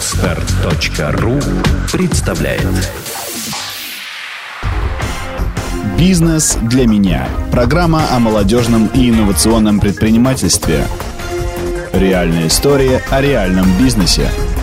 Отстар.ру представляет. «Бизнес для меня» – программа о молодежном и инновационном предпринимательстве. Реальная история о реальном бизнесе –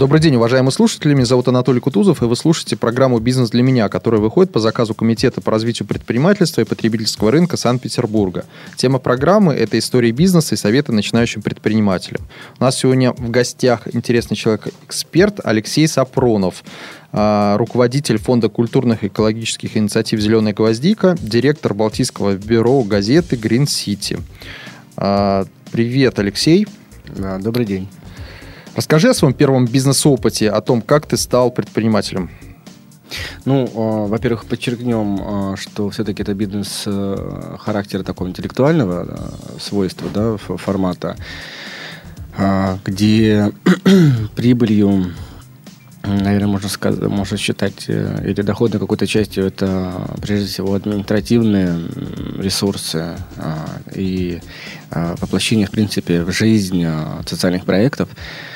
Добрый день, уважаемые слушатели. Меня зовут Анатолий Кутузов, и вы слушаете программу «Бизнес для меня», которая выходит по заказу Комитета по развитию предпринимательства и потребительского рынка Санкт-Петербурга. Тема программы – это истории бизнеса и советы начинающим предпринимателям. У нас сегодня в гостях интересный человек-эксперт Алексей Сапронов а, руководитель Фонда культурных и экологических инициатив «Зеленая гвоздика», директор Балтийского бюро газеты «Грин Сити». А, привет, Алексей. Добрый день. Расскажи о своем первом бизнес-опыте, о том, как ты стал предпринимателем. Ну, э, во-первых, подчеркнем, э, что все-таки это бизнес э, характера такого интеллектуального э, свойства, да, формата, э, где прибылью, наверное, можно, сказать, можно считать, э, или доходной какой-то частью, это прежде всего административные ресурсы э, и э, воплощение, в принципе, в жизнь э, социальных проектов. А,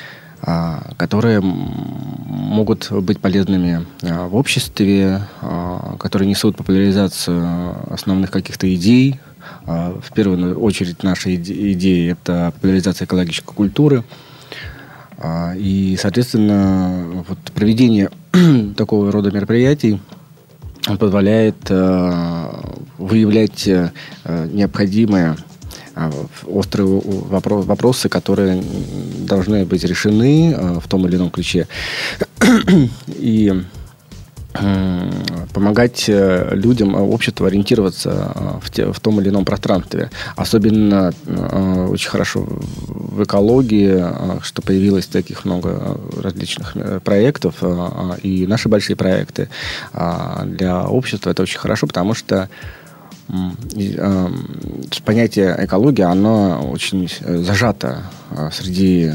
которые могут быть полезными а, в обществе, а, которые несут популяризацию основных каких-то идей. В первую очередь наши идеи – это популяризация экологической культуры. И, соответственно, вот проведение такого рода мероприятий позволяет выявлять необходимое а, острые вопросы, которые должны быть решены а, в том или ином ключе. И помогать э, людям, э, обществу ориентироваться э, в, те, в том или ином пространстве. Особенно очень хорошо в экологии, что появилось таких много различных проектов, и наши большие проекты для общества это очень хорошо, потому что Э, понятие экология, оно очень э, зажато э, среди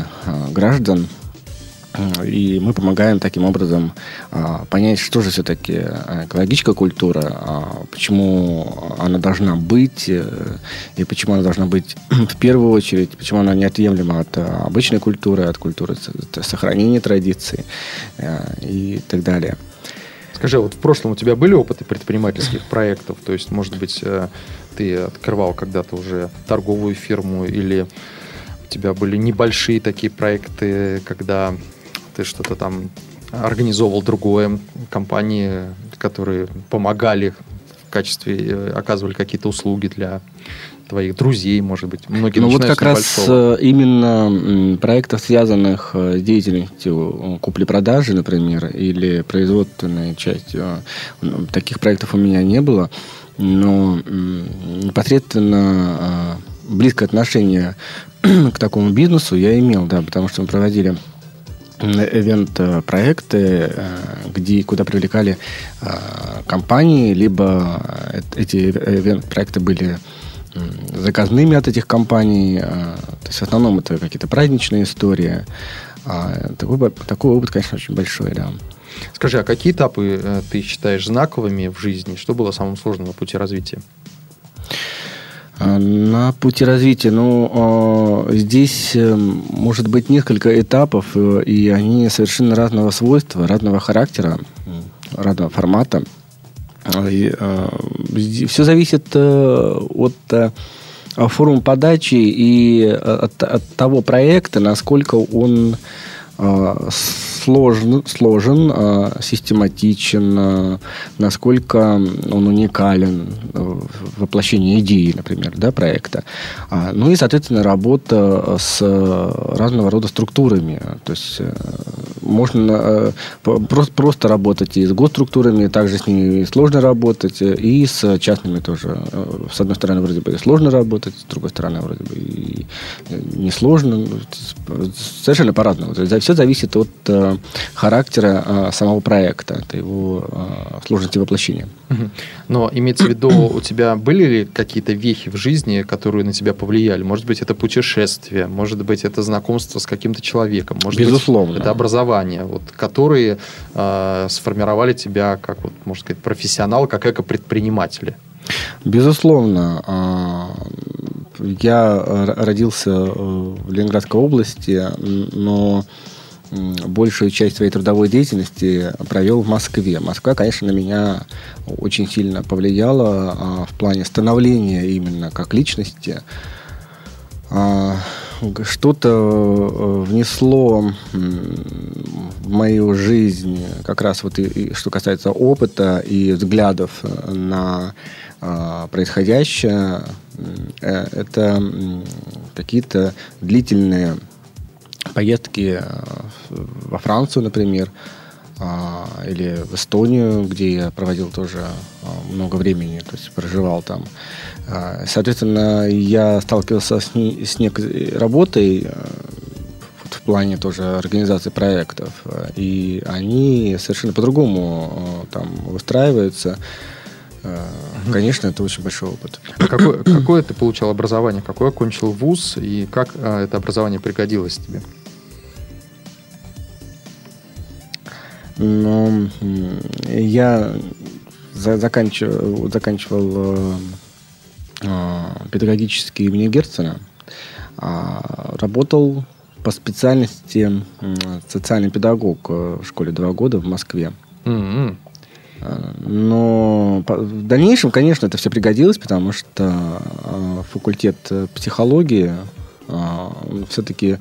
граждан, и мы помогаем таким образом понять, что же все-таки экологическая культура, почему она должна быть, и почему она должна быть в первую очередь, почему она неотъемлема от обычной культуры, от культуры сохранения традиций и так далее. Скажи, вот в прошлом у тебя были опыты предпринимательских проектов? То есть, может быть, э, ты открывал когда-то уже торговую фирму или у тебя были небольшие такие проекты, когда ты что-то там организовывал другое, компании, которые помогали в качестве, э, оказывали какие-то услуги для твоих друзей, может быть. Многие ну вот как раз большого. Э, именно проектов, связанных э, с деятельностью купли-продажи, например, или производственной частью, таких проектов у меня не было, но непосредственно близкое отношение к такому бизнесу я имел, да, потому что мы проводили ивент-проекты, где, куда привлекали компании, либо эти ивент-проекты были заказными от этих компаний. А, то есть в основном это какие-то праздничные истории. А, такой, такой опыт, конечно, очень большой, да. Скажи, а какие этапы э, ты считаешь знаковыми в жизни? Что было самым сложным на пути развития? А, на пути развития, ну, здесь э, может быть несколько этапов, э, и они совершенно разного свойства, разного характера, разного формата. Э, Все зависит э, от э, формы подачи и от, от того проекта, насколько он сложен, сложен систематичен, насколько он уникален в воплощении идеи, например, да, проекта. А, ну и, соответственно, работа с разного рода структурами. То есть можно просто, просто работать и с госструктурами, также с ними сложно работать, и с частными тоже. С одной стороны, вроде бы сложно работать, с другой стороны, вроде бы и несложно. Совершенно по-разному. Все зависит от э, характера э, самого проекта, от его э, сложности воплощения. Но имеется в виду, у тебя были ли какие-то вехи в жизни, которые на тебя повлияли? Может быть, это путешествие, может быть, это знакомство с каким-то человеком, может Безусловно. быть, это образование, вот, которые э, сформировали тебя как, вот, можно сказать, профессионал, как эко-предпринимателя. Безусловно. Я родился в Ленинградской области, но большую часть своей трудовой деятельности провел в Москве. Москва, конечно, на меня очень сильно повлияла а, в плане становления именно как личности. А, что-то э, внесло в мою жизнь как раз вот и, и что касается опыта и взглядов на а, происходящее. Э, это какие-то длительные поездки э, во Францию, например, а, или в Эстонию, где я проводил тоже а, много времени, то есть проживал там. А, соответственно, я сталкивался с, не, с некой работой э, в плане тоже организации проектов, и они совершенно по-другому там выстраиваются. Конечно, это очень большой опыт. А какое, какое ты получал образование? Какое окончил вуз? И как это образование пригодилось тебе? Но я заканчивал, заканчивал э, э, педагогический имени Герцена, а работал по специальности социальный педагог в школе два года в Москве. Mm-hmm. Но в дальнейшем, конечно, это все пригодилось, потому что э, факультет психологии все-таки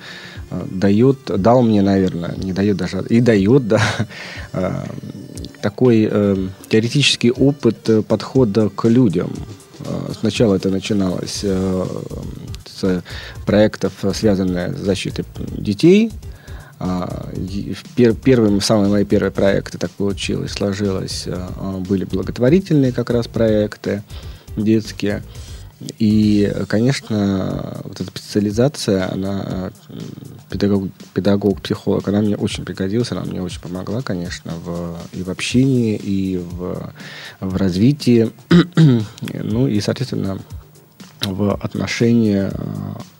дает, дал мне, наверное, не дает даже, и дает, да, э, такой э, теоретический опыт э, подхода к людям. Сначала это начиналось с проектов, связанных с защитой детей. Первым, самые мои первые проекты, так получилось, сложилось, были благотворительные как раз проекты детские. И, конечно, вот эта специализация, она педагог, педагог, психолог, она мне очень пригодилась, она мне очень помогла, конечно, в, и в общении, и в, в развитии, ну и, соответственно, в отношении э,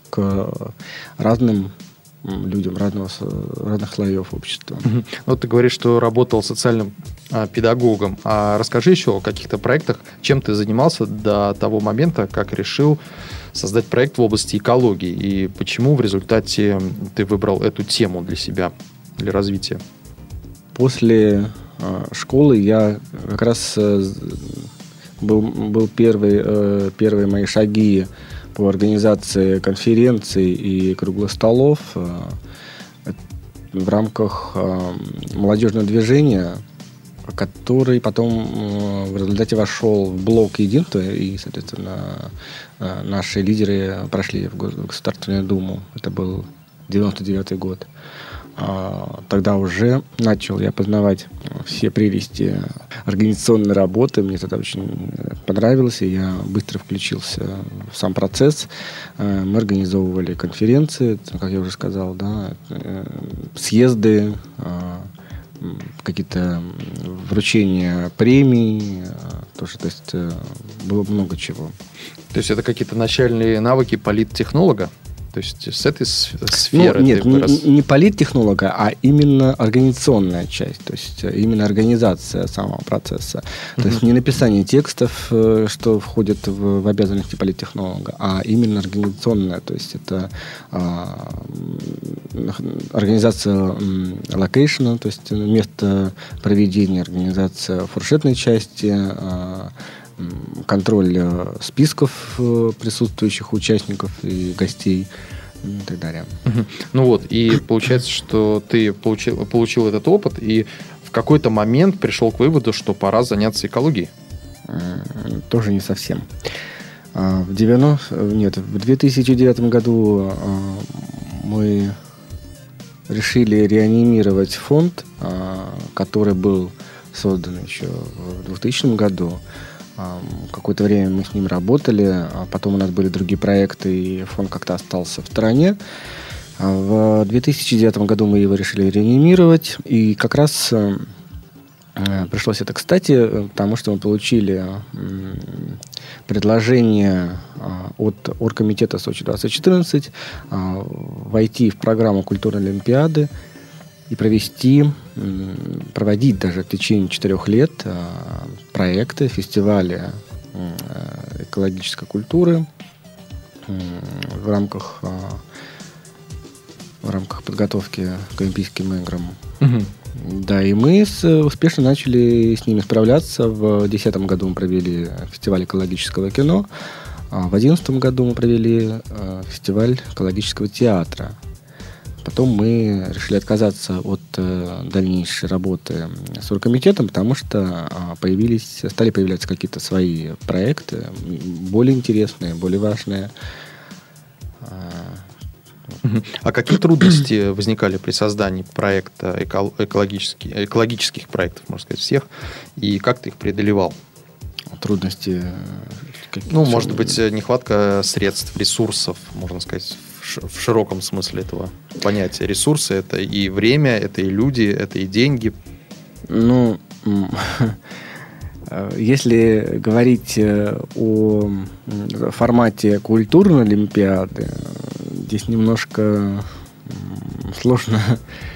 к разным людям разного, разных слоев общества. Угу. Вот ты говоришь, что работал социальным а, педагогом. А расскажи еще о каких-то проектах, чем ты занимался до того момента, как решил создать проект в области экологии, и почему в результате ты выбрал эту тему для себя, для развития? После э, школы я как раз э, был, был первый, э, первые мои шаги по организации конференций и круглых столов э, в рамках э, молодежного движения, который потом э, в результате вошел в блок единства, и, соответственно, наши лидеры прошли в Государственную Думу. Это был 99 год. А, тогда уже начал я познавать все прелести организационной работы. Мне это очень понравилось, и я быстро включился в сам процесс. Э, мы организовывали конференции, как я уже сказал, да, э, съезды, э, какие-то вручения премий, тоже, то есть было много чего. То есть это какие-то начальные навыки политтехнолога? То есть с этой сферы ну, нет, не, вырос... не политтехнолога, а именно организационная часть, то есть э, именно организация самого процесса. То есть не написание текстов, э, что входит в, в обязанности политтехнолога, а именно организационная, то есть это а, организация location а, то есть место проведения, организация фуршетной части, а, контроль э, списков э, присутствующих участников и гостей и так далее. Угу. Ну вот, и получается, что ты получил, получил этот опыт и в какой-то момент пришел к выводу, что пора заняться экологией. Тоже не совсем. А, в 90... Нет, в 2009 году а, мы решили реанимировать фонд, а, который был создан еще в 2000 году. Какое-то время мы с ним работали, а потом у нас были другие проекты, и фонд как-то остался в стороне. А в 2009 году мы его решили реанимировать, и как раз э, э, пришлось это кстати, потому что мы получили предложение а, от Оргкомитета Сочи 2014 войти в программу культурной олимпиады и провести, проводить даже в течение четырех лет а, проекты, фестивали э, экологической культуры в рамках а, в рамках подготовки к Олимпийским играм. Угу. Да, и мы с, успешно начали с ними справляться. В 2010 году мы провели фестиваль экологического кино, а в 2011 году мы провели э, фестиваль экологического театра. Потом мы решили отказаться от э, дальнейшей работы с оргкомитетом, потому что э, появились, стали появляться какие-то свои проекты, более интересные, более важные. А какие трудности возникали при создании проекта экологических, экологических проектов, можно сказать, всех, и как ты их преодолевал? Трудности? Ну, может быть, нехватка средств, ресурсов, можно сказать, в широком смысле этого понятия. Ресурсы это и время, это и люди, это и деньги. Ну, если говорить э, о формате культурной олимпиады, здесь немножко сложно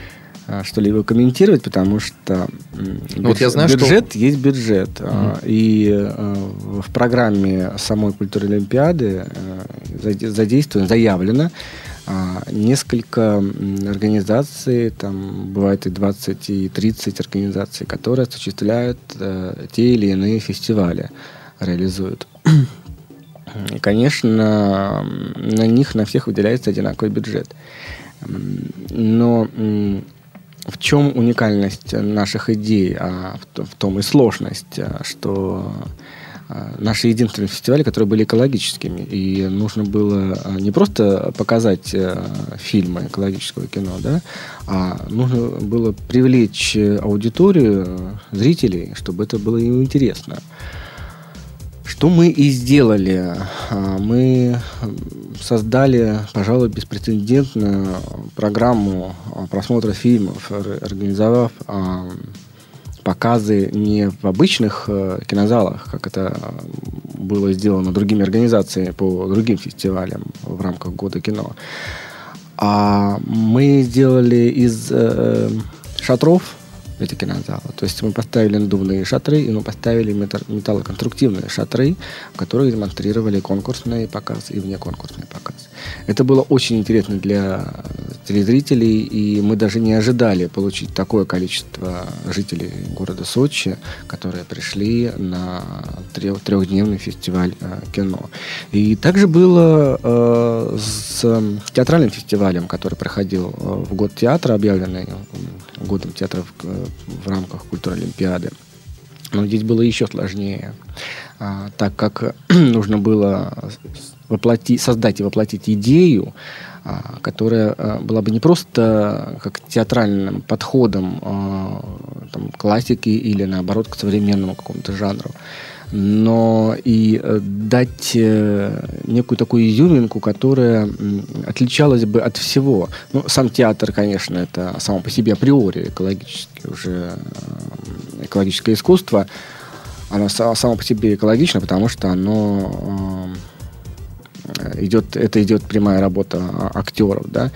что-либо комментировать, потому что ну, вот я знаю, бюджет что... есть бюджет. Угу. И в программе самой культуры Олимпиады задействовано, заявлено несколько организаций, там бывает и 20, и 30 организаций, которые осуществляют те или иные фестивали, реализуют. И, конечно, на них на всех выделяется одинаковый бюджет. Но в чем уникальность наших идей, а в том и сложность, а, что а, наши единственные фестивали, которые были экологическими. И нужно было а, не просто показать фильмы экологического кино, да, а нужно было привлечь аудиторию, зрителей, чтобы это было им интересно. Что мы и сделали. А, мы создали, пожалуй, беспрецедентную программу просмотра фильмов, организовав показы не в обычных э, кинозалах, как это было сделано другими организациями по другим фестивалям в рамках года кино, а мы сделали из э, шатров эти кинозалы. То есть мы поставили надувные шатры, и мы поставили металлоконструктивные шатры, которые демонстрировали конкурсный показ и внеконкурсный показ. Это было очень интересно для телезрителей, и мы даже не ожидали получить такое количество жителей города Сочи, которые пришли на трех, трехдневный фестиваль э, кино. И также было э, с театральным фестивалем, который проходил э, в год театра, объявленный годом театра в, э, в рамках культуры Олимпиады. Но здесь было еще сложнее, а, так как нужно было воплотить, создать и воплотить идею, а, которая а, была бы не просто как театральным подходом там, к классике или наоборот к современному какому-то жанру, но и э, дать э, некую такую изюминку, которая отличалась бы от всего. Ну, сам театр, конечно, это само по себе априори экологически уже э, экологическое искусство. Оно само по себе экологично, потому что оно идет, это идет прямая работа актеров, да.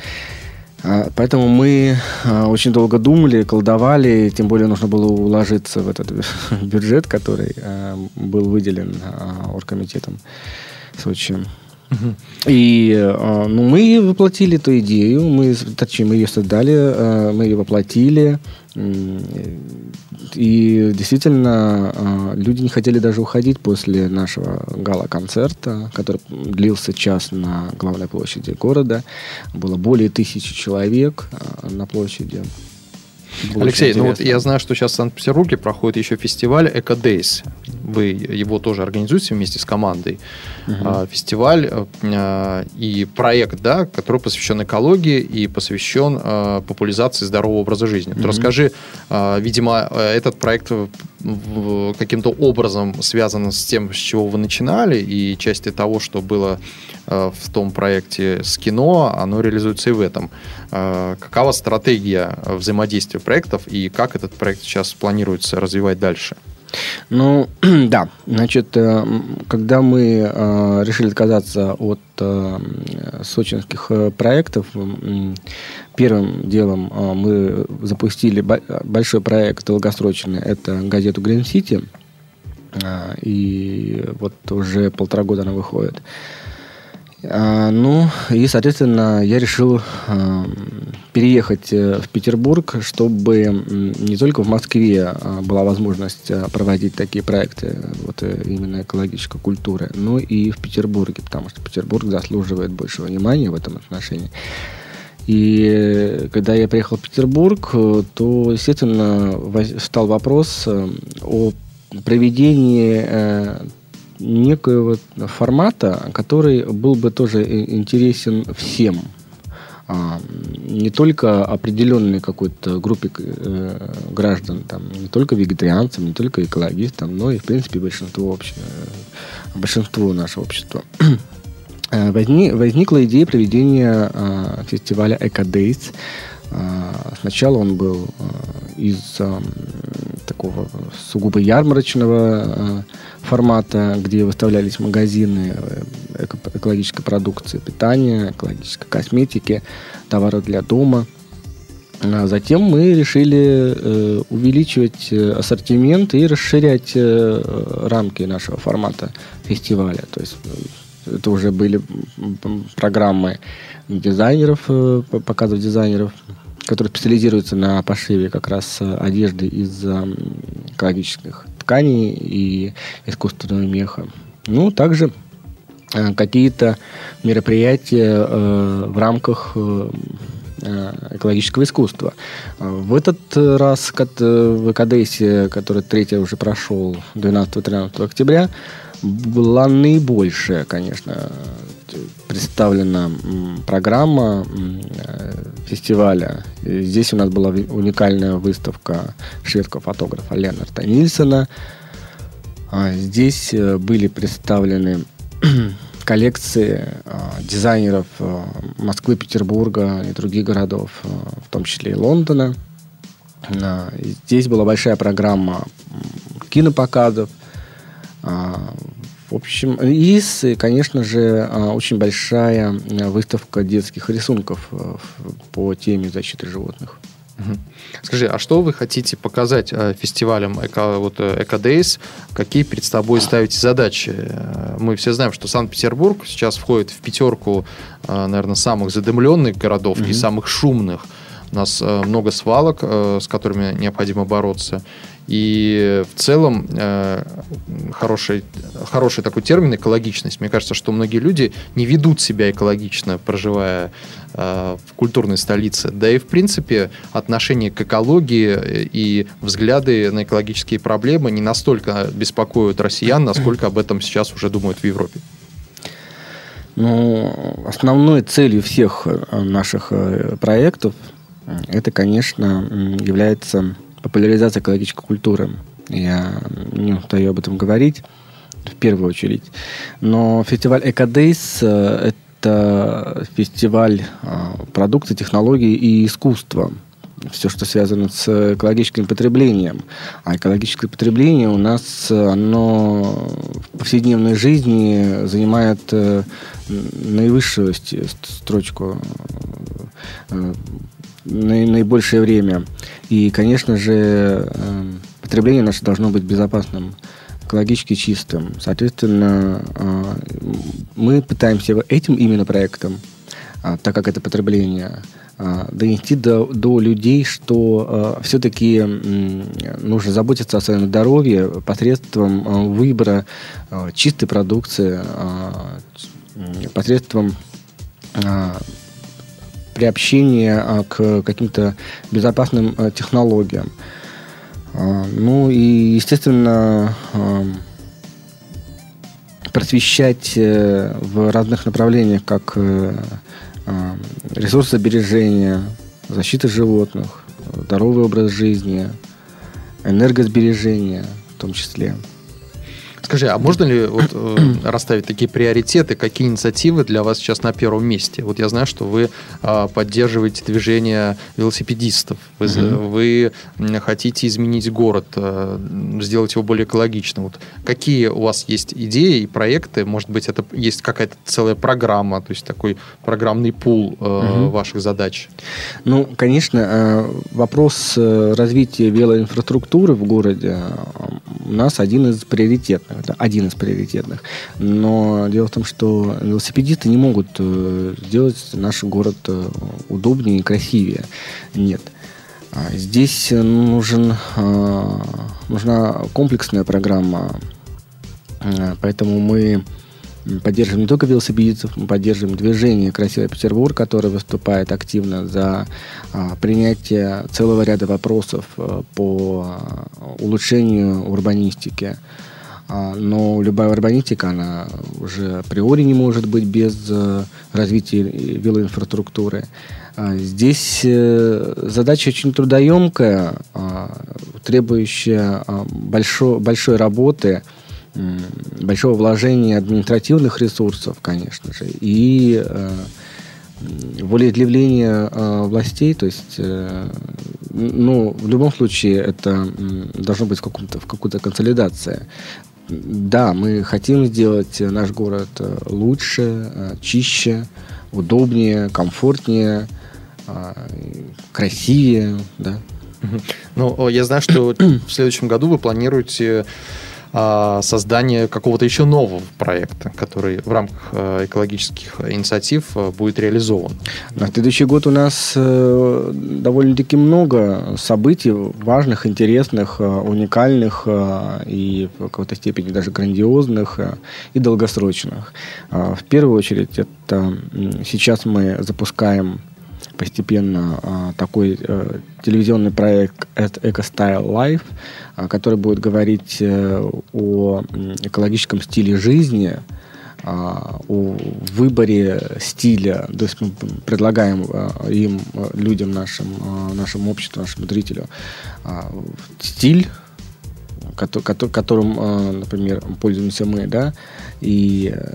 А, поэтому мы а, очень долго думали, колдовали, тем более нужно было уложиться в этот бюджет, который а, был выделен оргкомитетом Сочи. Угу. И ну, мы воплотили эту идею, мы, точнее, мы ее создали, мы ее воплотили. И действительно, а, люди не хотели даже уходить после нашего гала-концерта, который длился час на главной площади города. Было более тысячи человек а, на площади. Было Алексей, ну вот я знаю, что сейчас в Санкт-Петербурге проходит еще фестиваль Эко Days. Вы его тоже организуете вместе с командой. Угу. Фестиваль э, и проект, да, который посвящен экологии и посвящен э, популяризации здорового образа жизни. Угу. расскажи, э, видимо, этот проект каким-то образом связан с тем, с чего вы начинали, и части того, что было в том проекте с кино, оно реализуется и в этом. Какова стратегия взаимодействия проектов и как этот проект сейчас планируется развивать дальше? Ну, да. Значит, э, когда мы э, решили отказаться от э, сочинских проектов, первым делом мы запустили большой проект долгосрочный. Это газету Green City. И вот уже полтора года она выходит. А, ну, и, соответственно, я решил а, переехать э, в Петербург, чтобы не только в Москве а, была возможность проводить такие проекты вот э, именно экологической культуры, но и в Петербурге, потому что Петербург заслуживает большего внимания в этом отношении. И э, когда я приехал в Петербург, то, естественно, встал вопрос о проведении некоего формата, который был бы тоже интересен всем. А, не только определенной какой-то группе э, граждан, там, не только вегетарианцам, не только экологистам, но и, в принципе, большинству, обще, э, большинству нашего общества. Э, возник, возникла идея проведения э, фестиваля Eco Э, сначала он был э, из э, такого сугубо ярмарочного э, формата, где выставлялись магазины э, экологической продукции, питания, экологической косметики, товары для дома. А затем мы решили э, увеличивать ассортимент и расширять рамки нашего формата фестиваля. То есть это уже были программы дизайнеров, показов дизайнеров, которые специализируются на пошиве как раз одежды из экологических тканей и искусственного меха. Ну, также э, какие-то мероприятия э, в рамках э, экологического искусства. В этот раз в Экодесе, который третий уже прошел 12-13 октября, была наибольшая, конечно, представлена программа фестиваля. Здесь у нас была уникальная выставка шведского фотографа Ленарта Нильсона. А здесь э, были представлены коллекции а, дизайнеров э, Москвы, Петербурга и других городов, э, в том числе и Лондона. Здесь была большая программа кинопоказов. В общем, и, конечно же, а, очень большая выставка детских рисунков э, по теме защиты животных. Скажи, а что вы хотите показать э, фестивалем Эко, вот, э, Days? Какие перед собой ставите задачи? Мы все знаем, что Санкт-Петербург сейчас входит в пятерку, наверное, самых задымленных городов mm-hmm. и самых шумных. У нас много свалок, с которыми необходимо бороться. И в целом э, хороший, хороший такой термин экологичность. Мне кажется, что многие люди не ведут себя экологично, проживая э, в культурной столице. Да и, в принципе, отношение к экологии и взгляды на экологические проблемы не настолько беспокоят россиян, насколько об этом сейчас уже думают в Европе. Ну, основной целью всех э, наших э, проектов это, конечно, является популяризация экологической культуры. Я не устаю об этом говорить в первую очередь. Но фестиваль Экодейс э, – это фестиваль э, продукции, технологий и искусства. Все, что связано с экологическим потреблением. А экологическое потребление у нас, оно в повседневной жизни занимает э, наивысшую строчку наибольшее время. И, конечно же, эм, потребление наше должно быть безопасным, экологически чистым. Соответственно, э, мы пытаемся этим именно проектом, а, так как это потребление, а, донести до, до людей, что все-таки нужно заботиться о своем здоровье посредством выбора чистой продукции, посредством приобщение а, к каким-то безопасным а, технологиям. А, ну и, естественно, просвещать э, в разных направлениях, как э, ресурсобережение, защита животных, здоровый образ жизни, энергосбережение в том числе. Скажи, а можно ли вот, э, расставить такие приоритеты, какие инициативы для вас сейчас на первом месте? Вот я знаю, что вы э, поддерживаете движение велосипедистов, вы, mm-hmm. вы хотите изменить город, э, сделать его более экологичным. Вот какие у вас есть идеи и проекты? Может быть, это есть какая-то целая программа, то есть такой программный пул э, mm-hmm. ваших задач? Ну, конечно, э, вопрос э, развития велоинфраструктуры в городе у нас один из приоритетных, да, один из приоритетных. Но дело в том, что велосипедисты не могут э, сделать наш город э, удобнее и красивее. Нет. А здесь нужен, э, нужна комплексная программа, поэтому мы поддерживаем не только велосипедистов, мы поддерживаем движение «Красивый Петербург», которое выступает активно за а, принятие целого ряда вопросов по а, улучшению урбанистики. А, но любая урбанистика, она уже априори не может быть без а, развития велоинфраструктуры. А, здесь э, задача очень трудоемкая, требующая большой, большой работы – большого вложения административных ресурсов, конечно же, и э, волеизъявление э, властей, то есть, э, ну, в любом случае это должно быть в, каком-то, в какой-то консолидации. Да, мы хотим сделать наш город э, лучше, э, чище, удобнее, комфортнее, э, красивее, да. Ну, я знаю, что в следующем году вы планируете создание какого-то еще нового проекта, который в рамках э, экологических инициатив э, будет реализован. На следующий год у нас э, довольно-таки много событий важных, интересных, уникальных и в какой-то степени даже грандиозных и долгосрочных. В первую очередь это сейчас мы запускаем постепенно а, такой а, телевизионный проект EcoStyle Life, который будет говорить а, о экологическом стиле жизни, а, о выборе стиля. То есть мы предлагаем а, им, людям, нашим, нашему обществу, нашему зрителю стиль которым, э, например, пользуемся мы, да, и э,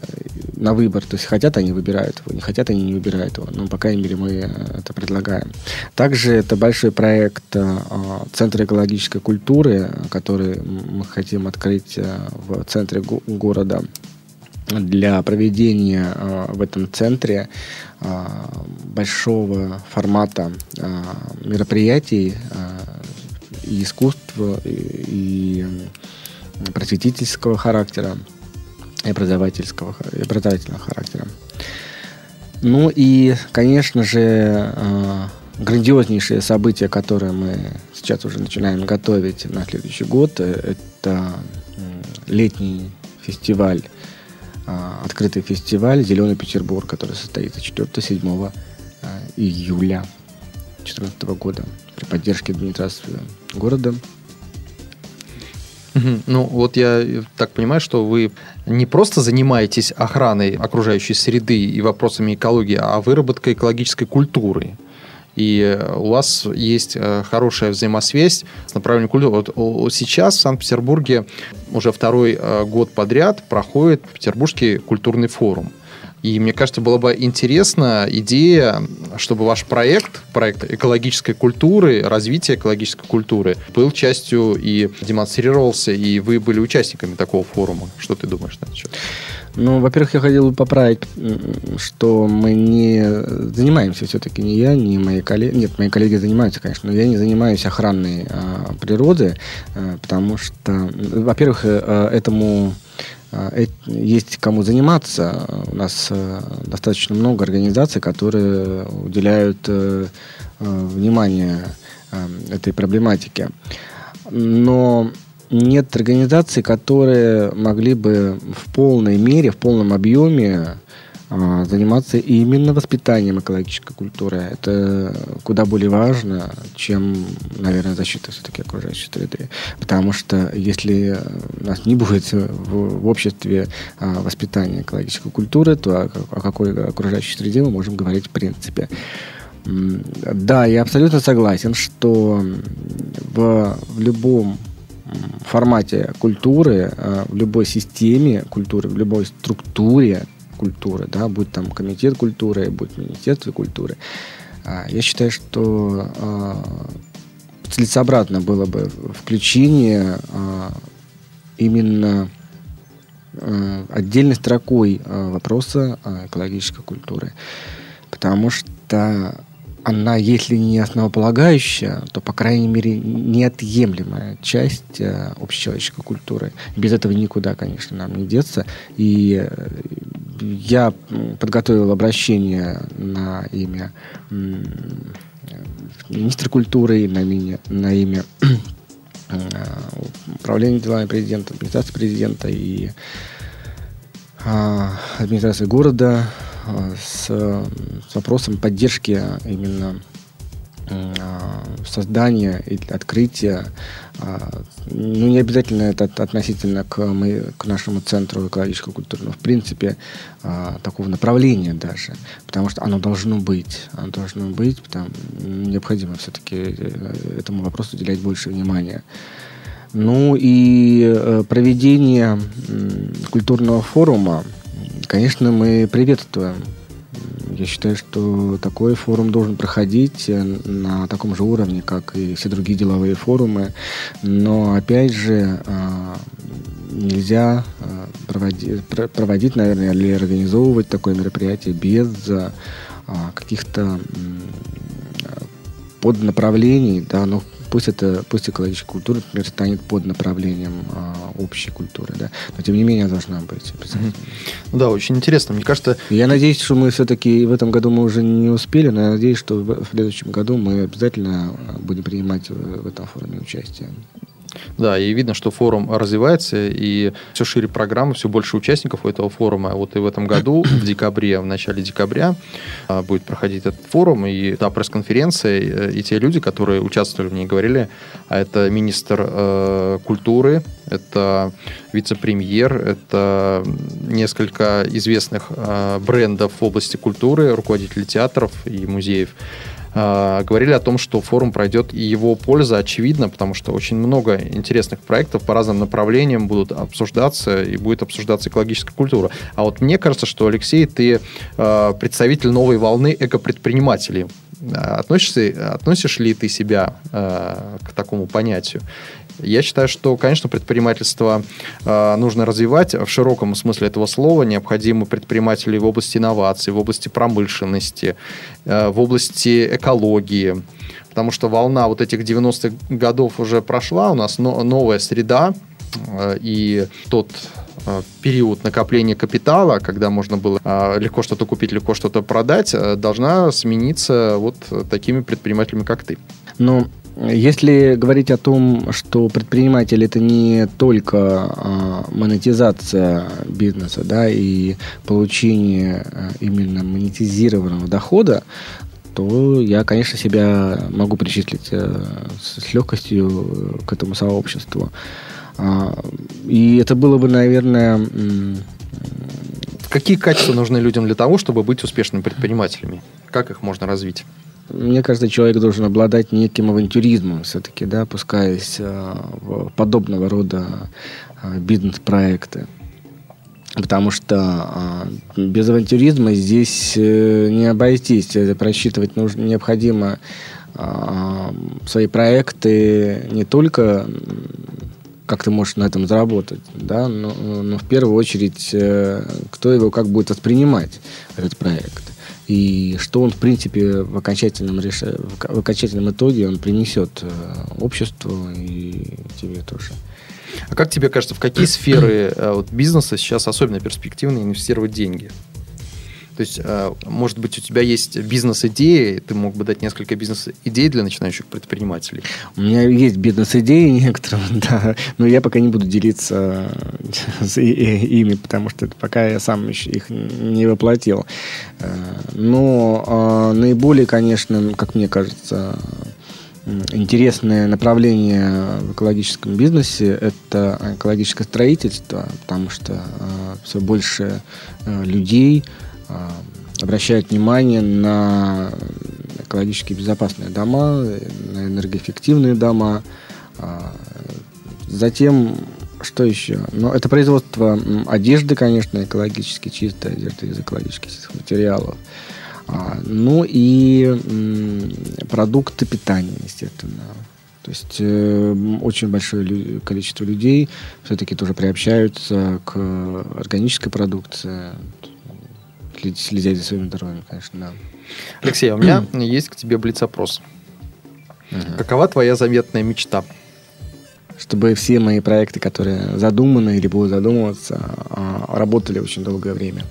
на выбор, то есть хотят они выбирают его, не хотят они не выбирают его, но, по крайней мере, мы э, это предлагаем. Также это большой проект Центра экологической культуры, который мы хотим открыть в центре города для проведения в этом центре большого формата мероприятий и искусства, и, и просветительского характера, и образовательского, и образовательного характера. Ну и, конечно же, э, грандиознейшее событие, которое мы сейчас уже начинаем готовить на следующий год, э, это летний фестиваль, э, открытый фестиваль «Зеленый Петербург», который состоится 4-7 июля 2014 года при поддержке администрации города. Ну, вот я так понимаю, что вы не просто занимаетесь охраной окружающей среды и вопросами экологии, а выработкой экологической культуры. И у вас есть э, хорошая взаимосвязь с направлением культуры. Вот сейчас в Санкт-Петербурге уже второй э, год подряд проходит Петербургский культурный форум. И мне кажется, была бы интересна идея, чтобы ваш проект, проект экологической культуры, развития экологической культуры, был частью и демонстрировался, и вы были участниками такого форума. Что ты думаешь на этот счет? Ну, во-первых, я хотел бы поправить, что мы не занимаемся все-таки не я, не мои коллеги. Нет, мои коллеги занимаются, конечно, но я не занимаюсь охраной а, природы, а, потому что, во-первых, а, этому а, есть кому заниматься. У нас э, достаточно много организаций, которые уделяют э, э, внимание этой проблематике. Но нет организаций, которые могли бы в полной мере, в полном объеме а, заниматься именно воспитанием экологической культуры. Это куда более важно, чем, наверное, защита все-таки окружающей среды. Потому что если у нас не будет в, обществе а, воспитания экологической культуры, то о, о какой окружающей среде мы можем говорить в принципе. Да, я абсолютно согласен, что в, в любом формате культуры, а, в любой системе культуры, в любой структуре культуры, да, будь там комитет культуры, будь министерство культуры. А, я считаю, что а, целесообразно было бы включение а, именно отдельной строкой вопроса экологической культуры. Потому что она, если не основополагающая, то, по крайней мере, неотъемлемая часть э, общечеловеческой культуры. Без этого никуда, конечно, нам не деться. И э, я подготовил обращение на имя министра культуры, на имя, на имя э, управления делами президента, администрации президента и э, администрации города с, с вопросом поддержки именно э, создания и открытия, э, ну, не обязательно это относительно к, мы, к нашему центру экологической культуры, но, в принципе, такого направления даже, потому что оно должно быть, оно должно быть, потому необходимо все-таки этому вопросу уделять больше внимания. Ну и проведение культурного форума, Конечно, мы приветствуем. Я считаю, что такой форум должен проходить э, на таком же уровне, как и все другие деловые форумы. Но, опять же, э, нельзя э, проводить, проводить, наверное, или организовывать такое мероприятие без каких-то поднаправлений, да, ну, пусть это, пусть экологическая культура, например, станет под направлением а, общей культуры, да, но тем не менее должна быть обязательно. Ну да, очень интересно. Мне кажется... Я надеюсь, что мы все-таки в этом году мы уже не успели, но я надеюсь, что в следующем году мы обязательно будем принимать в этом форуме участие. Да, и видно, что форум развивается, и все шире программы, все больше участников у этого форума. Вот и в этом году, в декабре, в начале декабря, а, будет проходить этот форум, и та пресс-конференция, э, и те люди, которые участвовали в ней, говорили, а это министр э, культуры, это вице-премьер, это несколько известных э, брендов в области культуры, руководители театров и музеев. А, говорили о том, что форум пройдет, и его польза очевидна, потому что очень много интересных проектов по разным направлениям будут обсуждаться, и будет обсуждаться экологическая культура. А вот мне кажется, что, Алексей, ты а, представитель новой волны экопредпринимателей. Относишься, относишь ли ты себя э, к такому понятию? Я считаю, что, конечно, предпринимательство э, нужно развивать в широком смысле этого слова. Необходимы предприниматели в области инноваций, в области промышленности, э, в области экологии. Потому что волна вот этих 90-х годов уже прошла, у нас но, новая среда, э, и тот э, период накопления капитала, когда можно было э, легко что-то купить, легко что-то продать, э, должна смениться вот такими предпринимателями, как ты. Ну, если говорить о том, что предприниматель это не только а, монетизация бизнеса, да, и получение а, именно монетизированного дохода, то я, конечно, себя могу причислить а, с легкостью к этому сообществу. А, и это было бы, наверное... Какие качества нужны людям для того, чтобы быть успешными предпринимателями? Как их можно развить? Мне кажется, человек должен обладать неким авантюризмом все-таки, да, пускаясь э, в подобного рода э, бизнес-проекты. Потому что э, без авантюризма здесь не обойтись. Просчитывать нужно, необходимо свои проекты не только как ты можешь на этом заработать, да, но, но в первую очередь, кто его как будет воспринимать, этот проект и что он, в принципе, в окончательном, реш... в окончательном итоге он принесет э, обществу и тебе тоже. А как тебе кажется, в какие сферы э, вот, бизнеса сейчас особенно перспективно инвестировать деньги? То есть, э, может быть, у тебя есть бизнес-идеи, ты мог бы дать несколько бизнес-идей для начинающих предпринимателей? У меня есть бизнес-идеи некоторые, да, но я пока не буду делиться с ими, потому что пока я сам их не воплотил. Э, но э, наиболее, конечно, как мне кажется, интересное направление в экологическом бизнесе – это экологическое строительство, потому что э, все больше э, людей а, обращают внимание на экологически безопасные дома, на энергоэффективные дома. А, затем, что еще? Ну, это производство одежды, конечно, экологически чистой одежды из экологически чистых материалов. А, ну и продукты питания, естественно. То есть э, очень большое количество людей все-таки тоже приобщаются к органической продукции, следить за своим здоровьем, конечно, да. Алексей, а у меня есть к тебе блиц-опрос. Какова твоя заветная мечта? Чтобы все мои проекты, которые задуманы или будут задумываться, а, работали очень долгое время.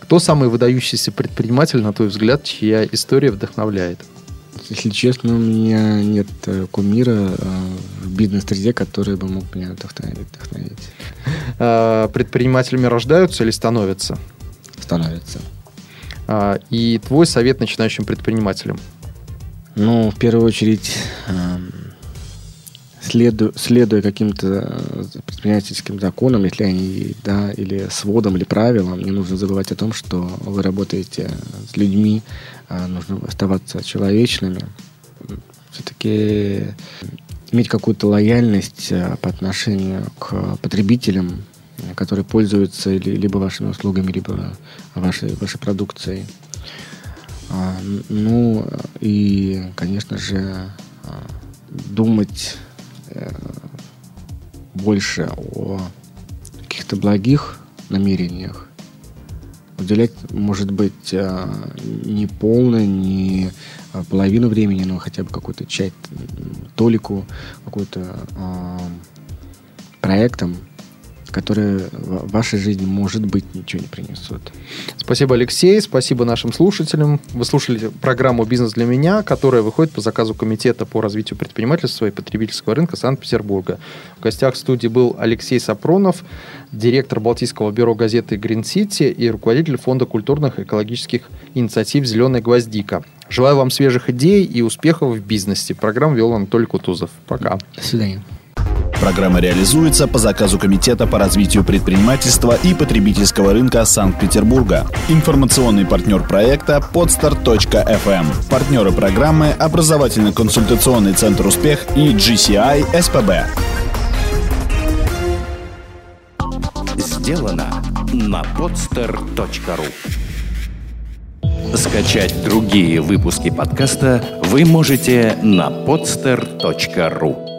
Кто самый выдающийся предприниматель, на твой взгляд, чья история вдохновляет? Если честно, у меня нет э, кумира э, в бизнес-среде, который бы мог меня вдохновить. вдохновить. А, Предпринимателями рождаются или становятся? Становится. А, И твой совет начинающим предпринимателям? Ну, в первую очередь, эм, следу- следуя каким-то э, предпринимательским законам, если они, да, или сводам, или правилам, не нужно забывать о том, что вы работаете с людьми, а нужно оставаться человечными. Все-таки иметь какую-то лояльность э, по отношению к потребителям, которые пользуются ли- либо вашими услугами, либо вашей, вашей продукцией. А, Ну, э, и, конечно же, а, думать э, больше о каких-то благих намерениях. Уделять, может быть, э, не полное, не э, половину времени, но хотя бы какую-то часть, толику, какую-то э, проектам, которые в вашей жизни, может быть, ничего не принесут. Спасибо, Алексей. Спасибо нашим слушателям. Вы слушали программу «Бизнес для меня», которая выходит по заказу Комитета по развитию предпринимательства и потребительского рынка Санкт-Петербурга. В гостях в студии был Алексей Сапронов, директор Балтийского бюро газеты «Грин Сити» и руководитель Фонда культурных и экологических инициатив «Зеленая гвоздика». Желаю вам свежих идей и успехов в бизнесе. Программу вел Анатолий Кутузов. Пока. До свидания. Программа реализуется по заказу Комитета по развитию предпринимательства и потребительского рынка Санкт-Петербурга. Информационный партнер проекта podstar.fm. Партнеры программы образовательно-консультационный центр «Успех» и GCI СПБ. Сделано на podster.ru Скачать другие выпуски подкаста вы можете на podster.ru